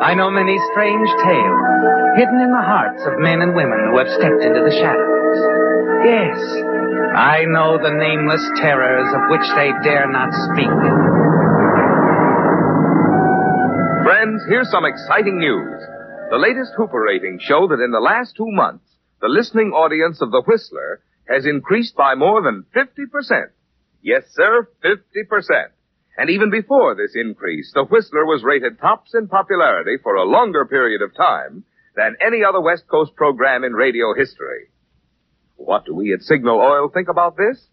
I know many strange tales, hidden in the hearts of men and women who have stepped into the shadows. Yes, I know the nameless terrors of which they dare not speak. Friends, here's some exciting news. The latest Hooper ratings show that in the last two months, the listening audience of The Whistler has increased by more than 50%. Yes, sir, 50%. And even before this increase, The Whistler was rated tops in popularity for a longer period of time than any other West Coast program in radio history. What do we at Signal Oil think about this?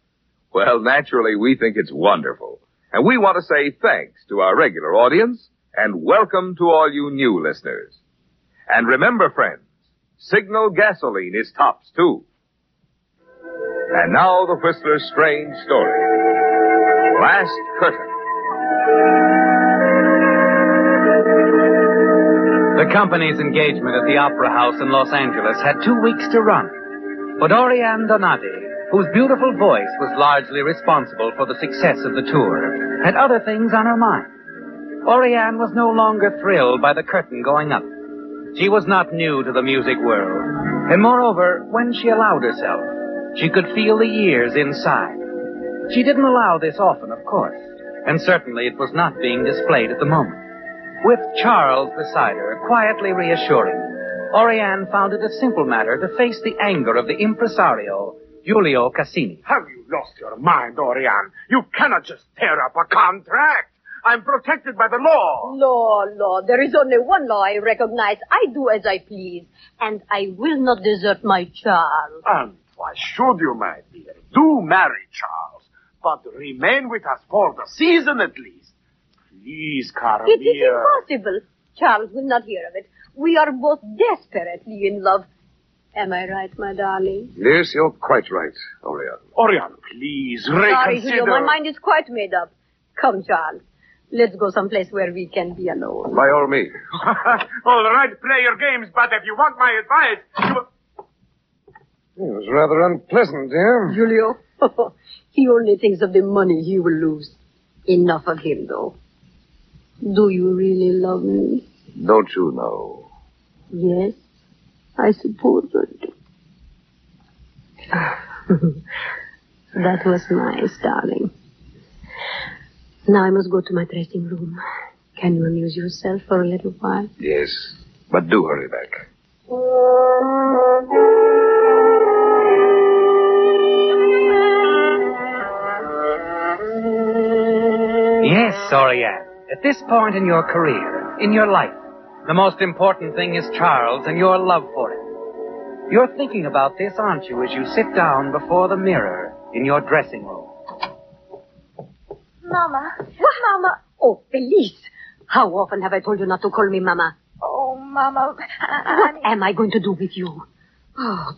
Well, naturally, we think it's wonderful. And we want to say thanks to our regular audience and welcome to all you new listeners. And remember, friends, Signal gasoline is tops too. And now the Whistler's strange story. Last curtain. The company's engagement at the Opera House in Los Angeles had two weeks to run. But Oriane Donati, whose beautiful voice was largely responsible for the success of the tour, had other things on her mind. Oriane was no longer thrilled by the curtain going up. She was not new to the music world. And moreover, when she allowed herself, she could feel the years inside. She didn't allow this often, of course, and certainly it was not being displayed at the moment. With Charles beside her, quietly reassuring, Oriane found it a simple matter to face the anger of the impresario, Giulio Cassini. Have you lost your mind, Oriane? You cannot just tear up a contract. I'm protected by the law. Law, law. There is only one law I recognize. I do as I please. And I will not desert my Charles. And why should you, my dear? Do marry Charles, but remain with us for the season at least. Please, cara It is impossible. Charles will not hear of it. We are both desperately in love. Am I right, my darling? Yes, you're quite right, Orion. Oriane, please Sorry, reconsider. Giulio. My mind is quite made up. Come, Charles. Let's go someplace where we can be alone. By all means. All right, play your games, but if you want my advice, you... It was rather unpleasant, dear. Giulio, he only thinks of the money he will lose. Enough of him, though. Do you really love me? Don't you know? Yes, I suppose I do. that was nice, darling. Now I must go to my dressing room. Can you amuse yourself for a little while? Yes. But do hurry back. Yes, Oriane. At this point in your career, in your life, the most important thing is Charles and your love for him. You're thinking about this, aren't you, as you sit down before the mirror in your dressing room? Mama. What, Mama? Oh, Felice. How often have I told you not to call me Mama? Oh, Mama. What am I going to do with you? Oh,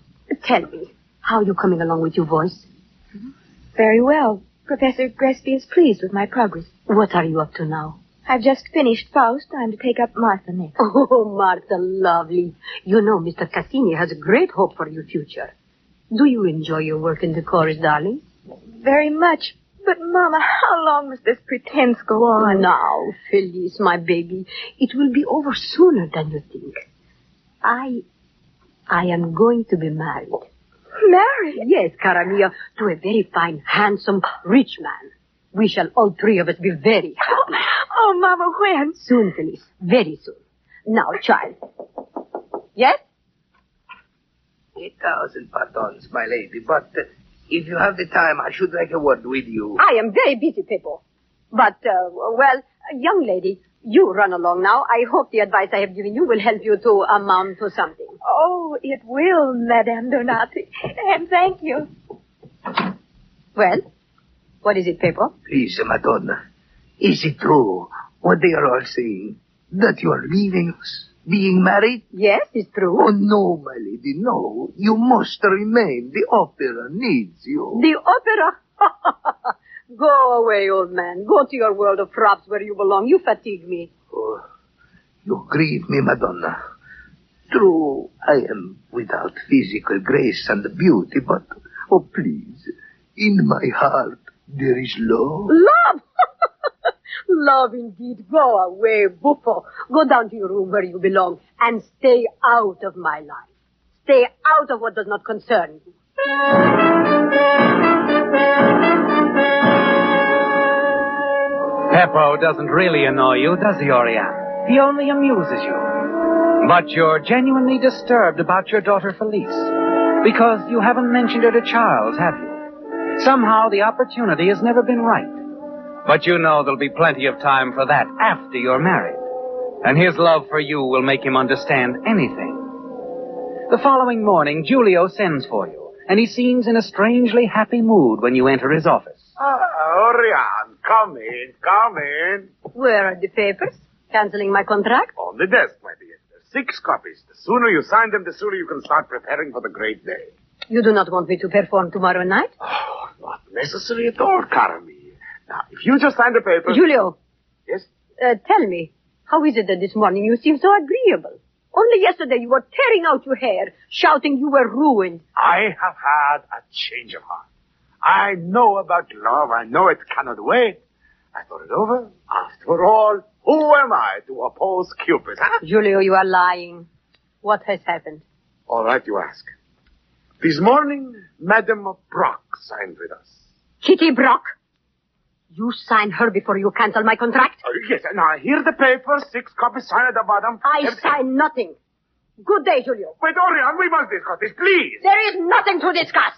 tell me. How are you coming along with your voice? Very well. Professor Gresby is pleased with my progress. What are you up to now? I've just finished Faust. I'm to take up Martha next. Oh, Martha, lovely. You know Mr. Cassini has a great hope for your future. Do you enjoy your work in the chorus, darling? Very much. But, Mama, how long must this pretense go on? Now, Felice, my baby, it will be over sooner than you think. I, I am going to be married. Married? Yes, cara mia, to a very fine, handsome, rich man. We shall all three of us be very happy. Oh, Mama, when? Soon, Felice, very soon. Now, child. Yes? Eight thousand pardons, my lady, but uh, if you have the time, I should like a word with you. I am very busy, Pippo. But, uh, well, young lady, you run along now. I hope the advice I have given you will help you to amount to something. Oh, it will, Madame Donati. And thank you. Well, what is it, Pippo? Please, Madonna, is it true what they are all saying? That you are leaving us? Being married? Yes, it's true. Oh, no, my lady, no. You must remain. The opera needs you. The opera? Go away, old man. Go to your world of props where you belong. You fatigue me. Oh, you grieve me, Madonna. True, I am without physical grace and beauty, but, oh, please, in my heart there is love. Love! Love indeed. Go away, Buffo. Go down to your room where you belong and stay out of my life. Stay out of what does not concern you. Peppo doesn't really annoy you, does he, Oriane? He only amuses you. But you're genuinely disturbed about your daughter Felice. Because you haven't mentioned her to Charles, have you? Somehow the opportunity has never been right. But you know there'll be plenty of time for that after you're married. And his love for you will make him understand anything. The following morning, Giulio sends for you, and he seems in a strangely happy mood when you enter his office. Ah, Oriane, come in, come in. Where are the papers? Canceling my contract? On the desk, my dear. Six copies. The sooner you sign them, the sooner you can start preparing for the great day. You do not want me to perform tomorrow night? Necessary at all, Carmi. Now, if you just sign the paper... Giulio, Yes? uh, tell me, how is it that this morning you seem so agreeable? Only yesterday you were tearing out your hair, shouting you were ruined. I have had a change of heart. I know about love. I know it cannot wait. I thought it over. After all, who am I to oppose Cupid, huh? Giulio, you are lying. What has happened? All right, you ask. This morning, Madame Brock signed with us. Kitty Brock? You sign her before you cancel my contract? Oh, yes, now here the papers, six copies signed at the bottom. I Everything- sign nothing. Good day, Giulio. Wait, Oriane, we must discuss this, please. There is nothing to discuss.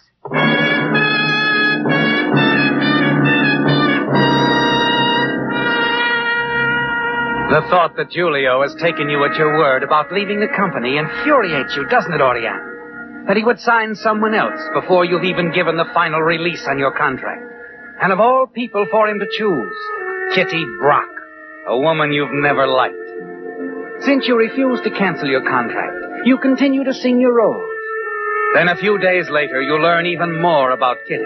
The thought that Giulio has taken you at your word about leaving the company infuriates you, doesn't it, Oriane? That he would sign someone else before you've even given the final release on your contract. And of all people for him to choose, Kitty Brock, a woman you've never liked. Since you refuse to cancel your contract, you continue to sing your roles. Then a few days later, you learn even more about Kitty.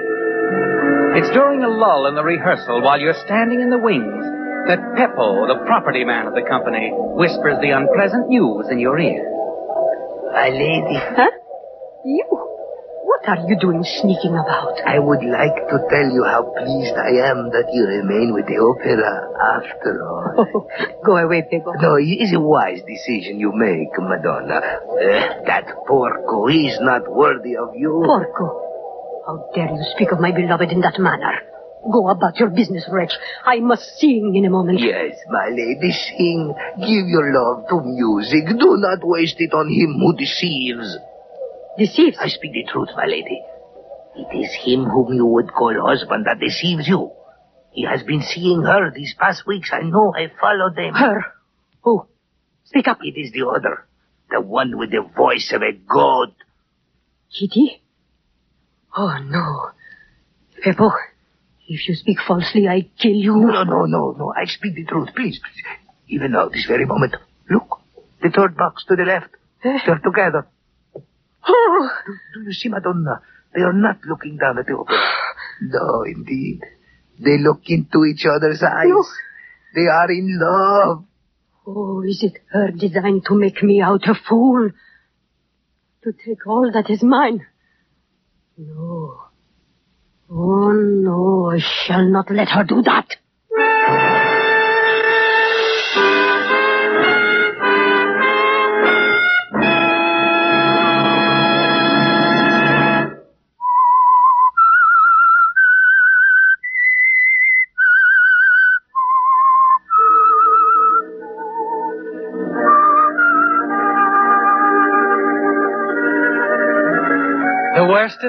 It's during a lull in the rehearsal while you're standing in the wings that Peppo, the property man of the company, whispers the unpleasant news in your ear. My lady, Huh? You? What are you doing sneaking about? I would like to tell you how pleased I am that you remain with the opera after all. Oh, go away, Pippo. No, it is a wise decision you make, Madonna. Uh, that porco is not worthy of you. Porco. How dare you speak of my beloved in that manner? Go about your business, wretch. I must sing in a moment. Yes, my lady, sing. Give your love to music. Do not waste it on him who deceives. Deceives. I speak the truth, my lady. It is him whom you would call husband that deceives you. He has been seeing her these past weeks. I know. I followed them. Her. Who? Speak up. It is the other. The one with the voice of a god. Kitty? Oh, no. Peppo, if you speak falsely, I kill you. No, no, no, no. I speak the truth. Please, please. Even now, this very moment. Look. The third box to the left. Eh? They're together. Oh, Do, do you see, Madonna? They are not looking down at the opera. No, indeed. They look into each other's eyes. No. They are in love. oh, is it her design to make me out a fool? To take all that is mine? No. Oh, no, I shall not let her do that.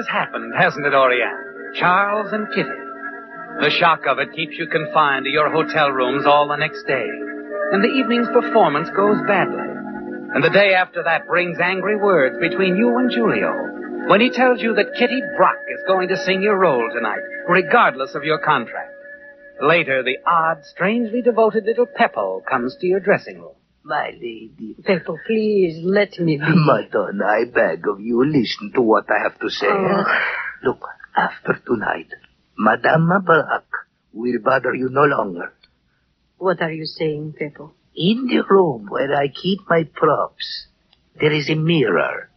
Has happened, hasn't it, Oriane? Charles and Kitty. The shock of it keeps you confined to your hotel rooms all the next day. And the evening's performance goes badly. And the day after that brings angry words between you and Giulio when he tells you that Kitty Brock is going to sing your role tonight, regardless of your contract. Later, the odd, strangely devoted little Peppo comes to your dressing room. My lady. Peppo, please let me be. Madonna, I beg of you, listen to what I have to say. Oh. Look, after tonight, Madame Brock will bother you no longer. What are you saying, Peppo? In the room where I keep my props, there is a mirror.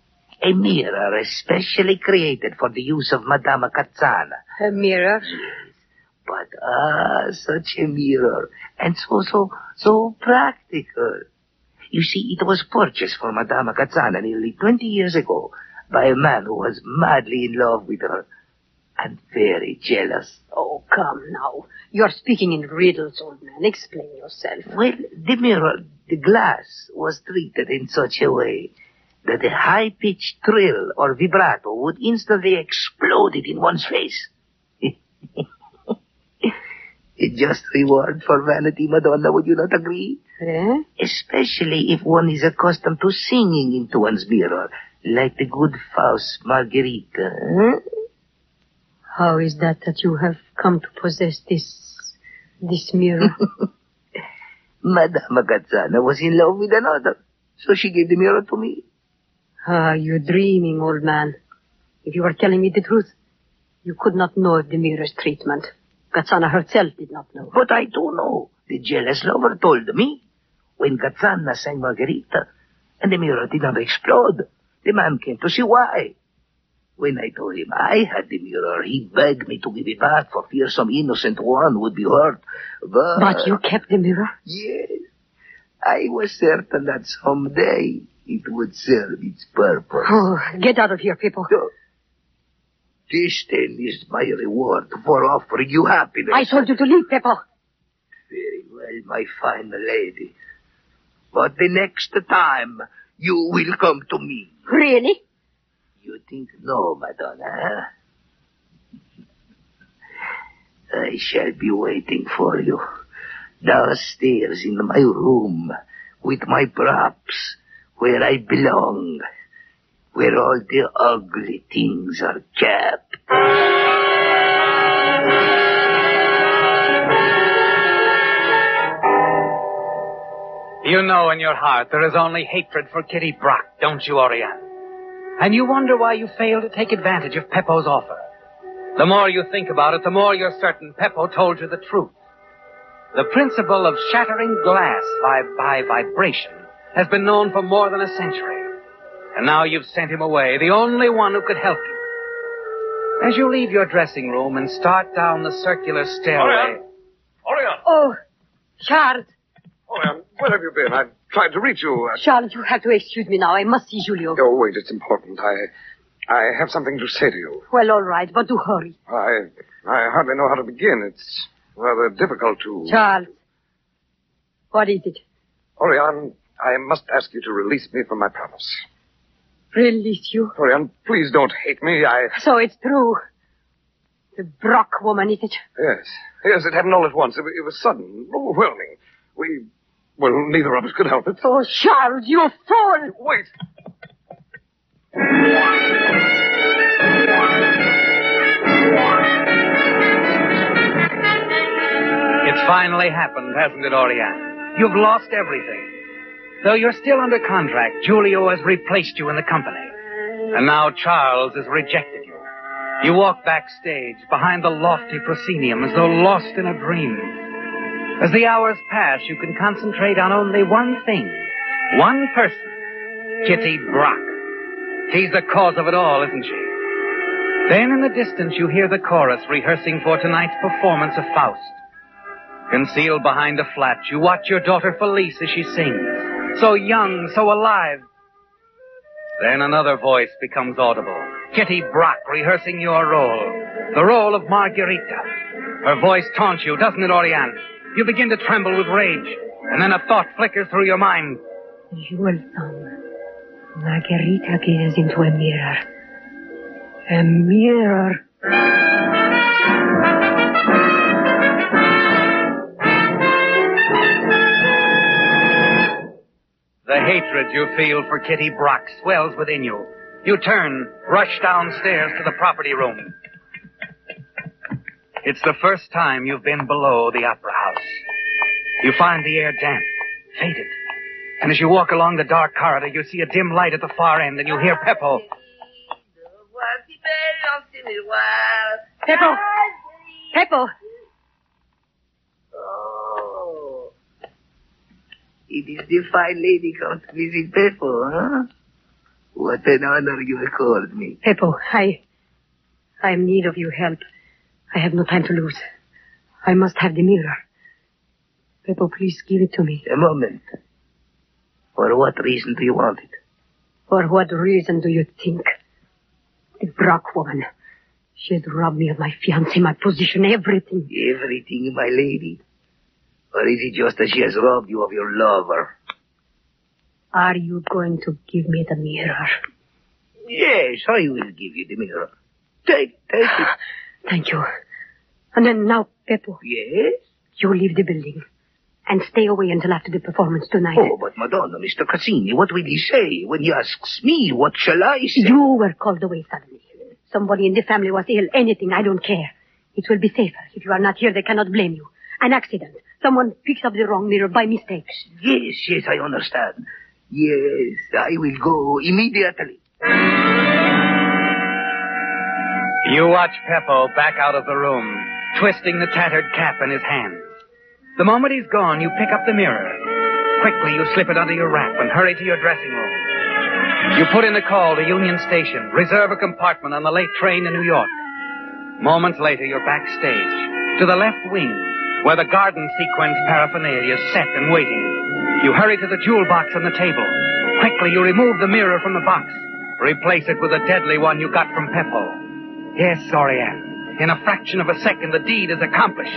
A mirror especially created for the use of Madame Cazzana. A mirror? Yes. But ah, such a mirror, and so so so practical. You see, it was purchased for Madame Cazzana nearly twenty years ago by a man who was madly in love with her and very jealous. Oh, come now. You're speaking in riddles, old man. Explain yourself. Well, the mirror, the glass, was treated in such a way that a high-pitched trill or vibrato would instantly explode it in one's face. A just reward for vanity, Madonna, would you not agree? Eh? Especially if one is accustomed to singing into one's mirror, like the good Faust Margherita. eh? How is that that you have come to possess this, this mirror? Madame Gazzana was in love with another, so she gave the mirror to me. ah, you're dreaming, old man. If you were telling me the truth, you could not know of the mirror's treatment. Gazzana herself did not know. But I do know. The jealous lover told me. When Gazzana sang Margherita, and the mirror did not explode, the man came to see why. When I told him I had the mirror, he begged me to give it back for fear some innocent one would be hurt. But... But you kept the mirror? Yes. I was certain that someday it would serve its purpose. Oh, get out of here, Peppo. So, this then is my reward for offering you happiness. I told you to leave, Peppo. Very well, my fine lady. But the next time you will come to me. Really? You think no, Madonna? huh? I shall be waiting for you downstairs in my room with my props where I belong, where all the ugly things are kept. You know in your heart there is only hatred for Kitty Brock, don't you, Oriane? And you wonder why you failed to take advantage of Peppo's offer. The more you think about it, the more you're certain Peppo told you the truth. The principle of shattering glass by, by vibration has been known for more than a century. And now you've sent him away, the only one who could help you. As you leave your dressing room and start down the circular stairway. Oriane! Oh, Charles. Oriane, where have you been? I've tried to reach you. Charles, you have to excuse me now. I must see Giulio. Oh, wait, it's important. I I have something to say to you. Well, all right, but do hurry. I I hardly know how to begin. It's rather difficult to. Charles. What is it? Oriane, I must ask you to release me from my promise. Release you? Oriane, please don't hate me. I. So it's true. The Brock woman, is it? Yes. Yes, it happened all at once. It, it was sudden, overwhelming. We. Well, neither of us could help it. Oh, Charles, you fool! Wait. It's finally happened, hasn't it, Oriane? You've lost everything. Though you're still under contract, Giulio has replaced you in the company. And now Charles has rejected you. You walk backstage behind the lofty proscenium as though lost in a dream. As the hours pass, you can concentrate on only one thing, one person. Kitty Brock. She's the cause of it all, isn't she? Then in the distance you hear the chorus rehearsing for tonight's performance of Faust. Concealed behind a flat, you watch your daughter Felice as she sings. So young, so alive. Then another voice becomes audible. Kitty Brock rehearsing your role. The role of Margherita. Her voice taunts you, doesn't it, Oriane? You begin to tremble with rage. And then a thought flickers through your mind. Jewel song. Margherita gazes into a mirror. A mirror. The hatred you feel for Kitty Brock swells within you. You turn, rush downstairs to the property room. It's the first time you've been below the opera house. You find the air damp, faded. And as you walk along the dark corridor, you see a dim light at the far end and you hear Peppo. Peppo! Peppo! Oh. It is the fine lady come to visit Peppo, huh? What an honor you accord me. Peppo, I. I am in need of your help. I have no time to lose. I must have the mirror. Peppo, please give it to me. A moment. For what reason do you want it? For what reason do you think? The Brock woman. She has robbed me of my fiancé, my position, everything. Everything, my lady? Or is it just that she has robbed you of your lover? Are you going to give me the mirror? Yes, I will give you the mirror. Take, take it. Thank you. And then now, Peppo, Yes? you leave the building. And stay away until after the performance tonight. Oh, but Madonna, Mr. Cassini, what will he say when he asks me? What shall I say? You were called away suddenly. Somebody in the family was ill. Anything, I don't care. It will be safer. If you are not here, they cannot blame you. An accident. Someone picks up the wrong mirror by mistake. Yes, yes, I understand. Yes, I will go immediately. You watch Peppo back out of the room, twisting the tattered cap in his hands. The moment he's gone, you pick up the mirror. Quickly, you slip it under your wrap and hurry to your dressing room. You put in a call to Union Station, reserve a compartment on the late train to New York. Moments later, you're backstage, to the left wing, where the garden sequence paraphernalia is set and waiting. You hurry to the jewel box on the table. Quickly, you remove the mirror from the box. Replace it with a deadly one you got from Peppo. Yes, Oriane. In a fraction of a second, the deed is accomplished.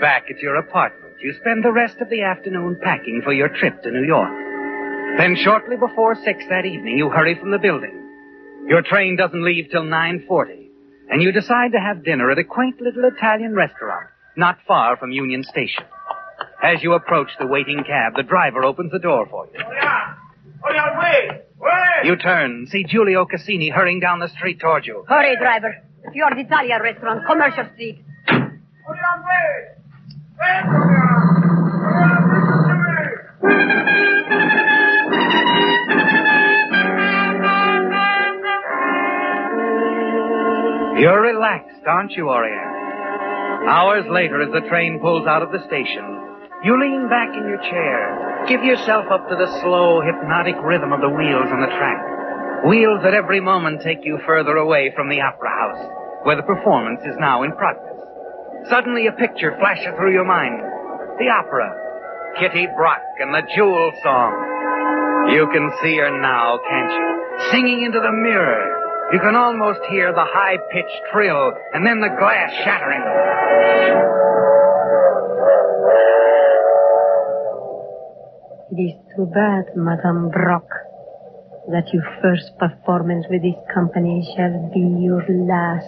Back at your apartment, you spend the rest of the afternoon packing for your trip to New York. Then shortly before six that evening, you hurry from the building. Your train doesn't leave till 9.40, and you decide to have dinner at a quaint little Italian restaurant not far from Union Station. As you approach the waiting cab, the driver opens the door for you. wait! Wait! You turn, see Giulio Cassini hurrying down the street toward you. Hurry, driver. Fior d'Italia restaurant, Commercial Street. Julian, wait! Wait, Julian! Julian, listen to aren't you, Oriane? Hours later, as the train pulls out of the station, you lean back in your chair, give yourself up to the slow, hypnotic rhythm of the wheels on the track. Wheels that every moment take you further away from the opera house, where the performance is now in progress. Suddenly a picture flashes through your mind. The opera. Kitty Brock and the Jewel Song. You can see her now, can't you? Singing into the mirror. You can almost hear the high-pitched trill and then the glass shattering. It is too bad, Madame Brock, that your first performance with this company shall be your last.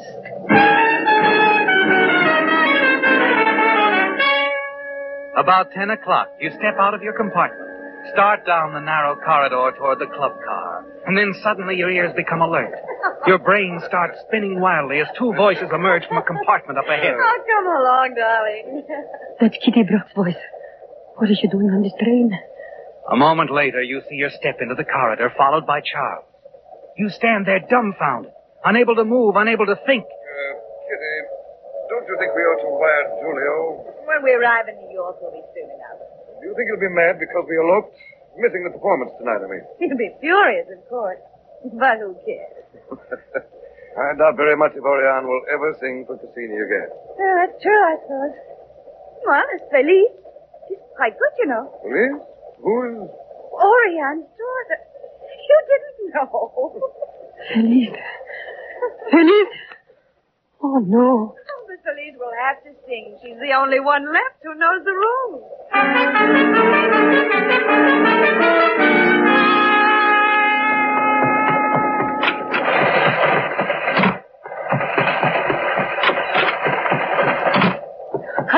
About ten o'clock, you step out of your compartment, start down the narrow corridor toward the club car, and then suddenly your ears become alert. Your brain starts spinning wildly as two voices emerge from a compartment up ahead. Oh, come along, darling. That's Kitty Brock's voice. What is she doing on this train? A moment later, you see her step into the corridor, followed by Charles. You stand there dumbfounded, unable to move, unable to think. Uh, Kitty, don't you think we ought to wire Giulio? When we arrive in New York, we'll be soon enough. Do you think he'll be mad because we eloped? Missing the performance tonight, I mean. He'll be furious, of course. But who cares? I doubt very much if Oriane will ever sing for Cassini again. Oh, that's true, I suppose. Well, it's Felice. She's quite good, you know. Felice? Who is... Oriane's daughter. You didn't know. Felice. Felipe. Oh, no. Oh, Miss Felice will have to sing. She's the only one left who knows the rules.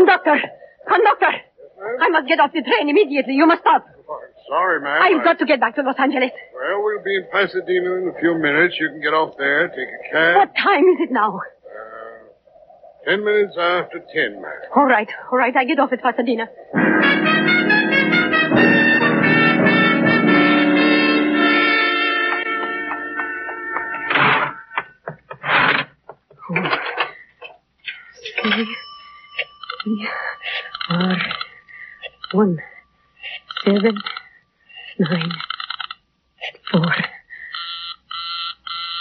Doctor! I must get off the train immediately. You must stop. Sorry, ma'am. I've I- got to get back to Los Angeles. Well, we'll be in Pasadena in a few minutes. You can get off there, take a cab. What time is it now? Uh, ten minutes after ten, ma'am. All right, all right. I get off at Pasadena. One, seven, nine, four.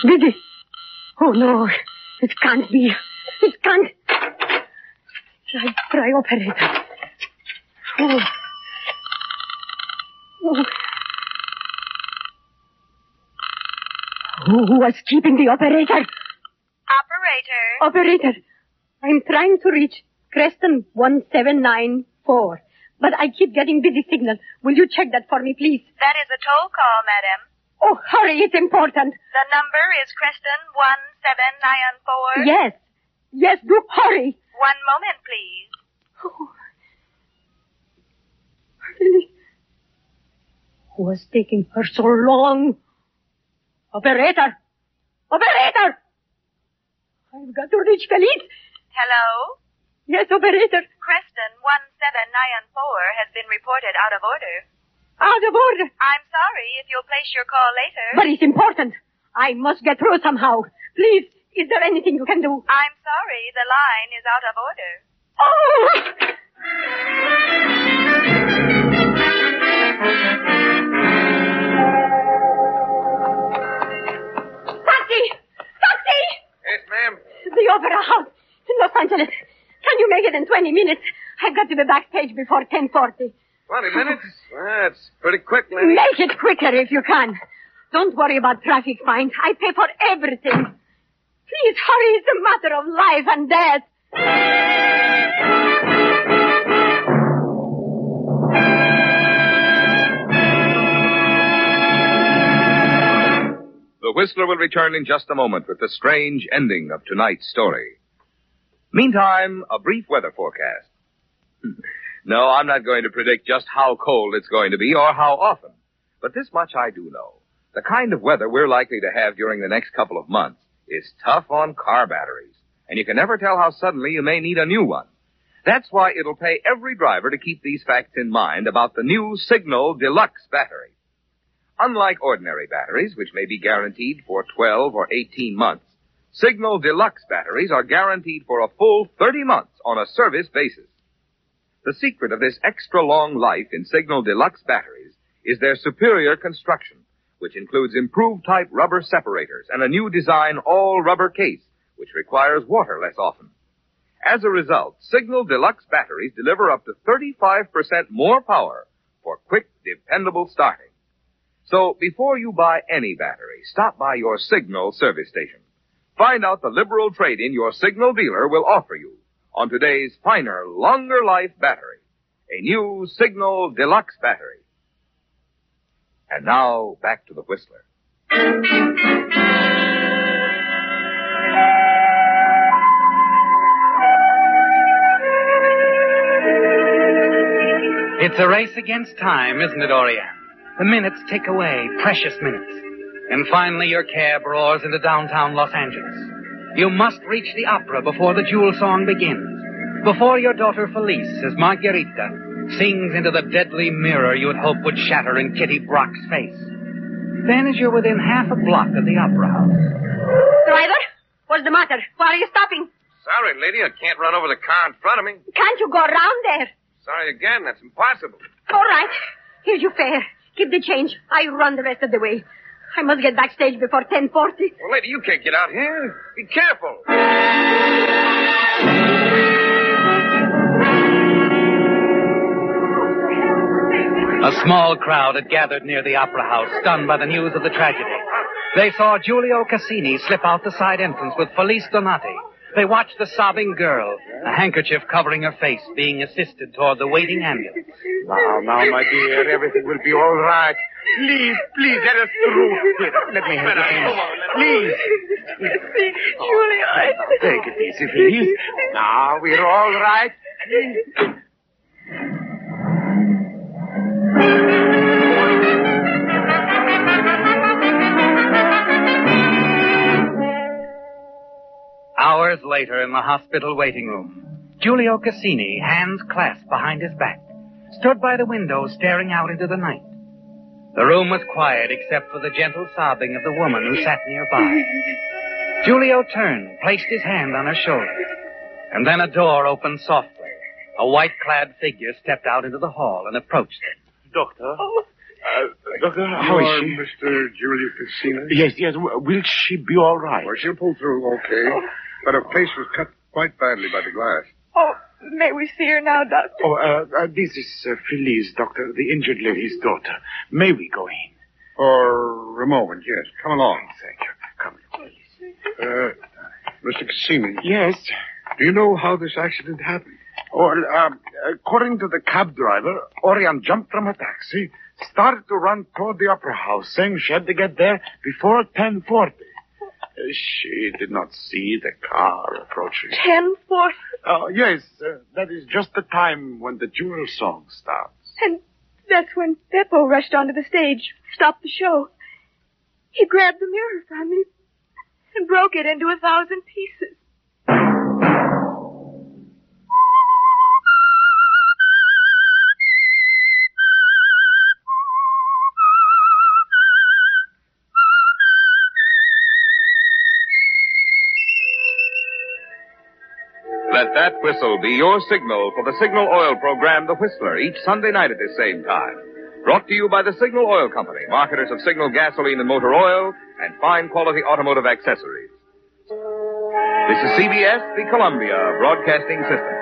Did Oh no, it can't be. It can't. Try, try operator. Oh. Oh. Who who was keeping the operator? Operator. Operator, I'm trying to reach Creston 1794, but I keep getting busy signal. Will you check that for me, please? That is a toll call, madam. Oh, hurry, it's important. The number is Creston 1794. Yes, yes, do hurry. One moment, please. Oh. Really? Who was taking her so long? Operator! Operator! I've got to reach Felice. Hello? Yes, operator. Creston 1794 has been reported out of order. Out of order. I'm sorry if you'll place your call later. But it's important. I must get through somehow. Please, is there anything you can do? I'm sorry, the line is out of order. Oh! Taxi! Taxi! Yes, ma'am. The Opera House in Los Angeles. Can you make it in 20 minutes? I've got to be backstage before 1040. Twenty minutes? That's pretty quick, lady. Make it quicker if you can. Don't worry about traffic fines. I pay for everything. Please hurry. It's a matter of life and death. The Whistler will return in just a moment with the strange ending of tonight's story. Meantime, a brief weather forecast. no, I'm not going to predict just how cold it's going to be or how often. But this much I do know. The kind of weather we're likely to have during the next couple of months is tough on car batteries. And you can never tell how suddenly you may need a new one. That's why it'll pay every driver to keep these facts in mind about the new Signal Deluxe battery. Unlike ordinary batteries, which may be guaranteed for 12 or 18 months, Signal Deluxe batteries are guaranteed for a full 30 months on a service basis. The secret of this extra long life in Signal Deluxe batteries is their superior construction, which includes improved type rubber separators and a new design all rubber case, which requires water less often. As a result, Signal Deluxe batteries deliver up to 35% more power for quick, dependable starting. So before you buy any battery, stop by your Signal service station. Find out the liberal trade-in your Signal dealer will offer you on today's finer, longer life battery. A new Signal Deluxe battery. And now, back to the Whistler. It's a race against time, isn't it, Oriane? The minutes tick away, precious minutes. And finally your cab roars into downtown Los Angeles. You must reach the opera before the jewel song begins. Before your daughter Felice, as Margherita, sings into the deadly mirror you'd hope would shatter in Kitty Brock's face. Then as you're within half a block of the opera house. Driver, what's the matter? Why are you stopping? Sorry, lady, I can't run over the car in front of me. Can't you go around there? Sorry again, that's impossible. All right. Here's your fare. Keep the change. I run the rest of the way. I must get backstage before 1040. Well, lady, you can't get out here. Be careful. A small crowd had gathered near the opera house, stunned by the news of the tragedy. They saw Giulio Cassini slip out the side entrance with Felice Donati. They watched the sobbing girl, a handkerchief covering her face, being assisted toward the waiting ambulance. Now, now, my dear, everything will be all right. Please, please, let us through. Let me help you. Please. Julia, I... Take it easy, please. Now, we're all right. Later in the hospital waiting room, Giulio Cassini, hands clasped behind his back, stood by the window staring out into the night. The room was quiet except for the gentle sobbing of the woman who sat nearby. Giulio turned, placed his hand on her shoulder, and then a door opened softly. A white-clad figure stepped out into the hall and approached them. Doctor? Uh, doctor, You how is are she? Mr. Julia Cassina? Yes, yes. Will she be all right? Well, she'll pull through okay, but her face was cut quite badly by the glass. Oh, may we see her now, Doctor? Oh, uh, uh, this is uh, Felice, doctor, the injured lady's daughter. May we go in? For a moment, yes. Come along. Thank you. Come, please. Uh, Mr. Cassini, Yes. do you know how this accident happened? Well, um, according to the cab driver, Oriane jumped from a taxi, started to run toward the opera house, saying she had to get there before 1040. Uh, she did not see the car approaching. Ten forty. Oh, yes, uh, that is just the time when the jewel song starts. And that's when Beppo rushed onto the stage, stopped the show. He grabbed the mirror from me and broke it into a thousand pieces. Whistle be your signal for the Signal Oil program, The Whistler, each Sunday night at this same time. Brought to you by the Signal Oil Company, marketers of Signal gasoline and motor oil and fine quality automotive accessories. This is CBS, the Columbia Broadcasting System.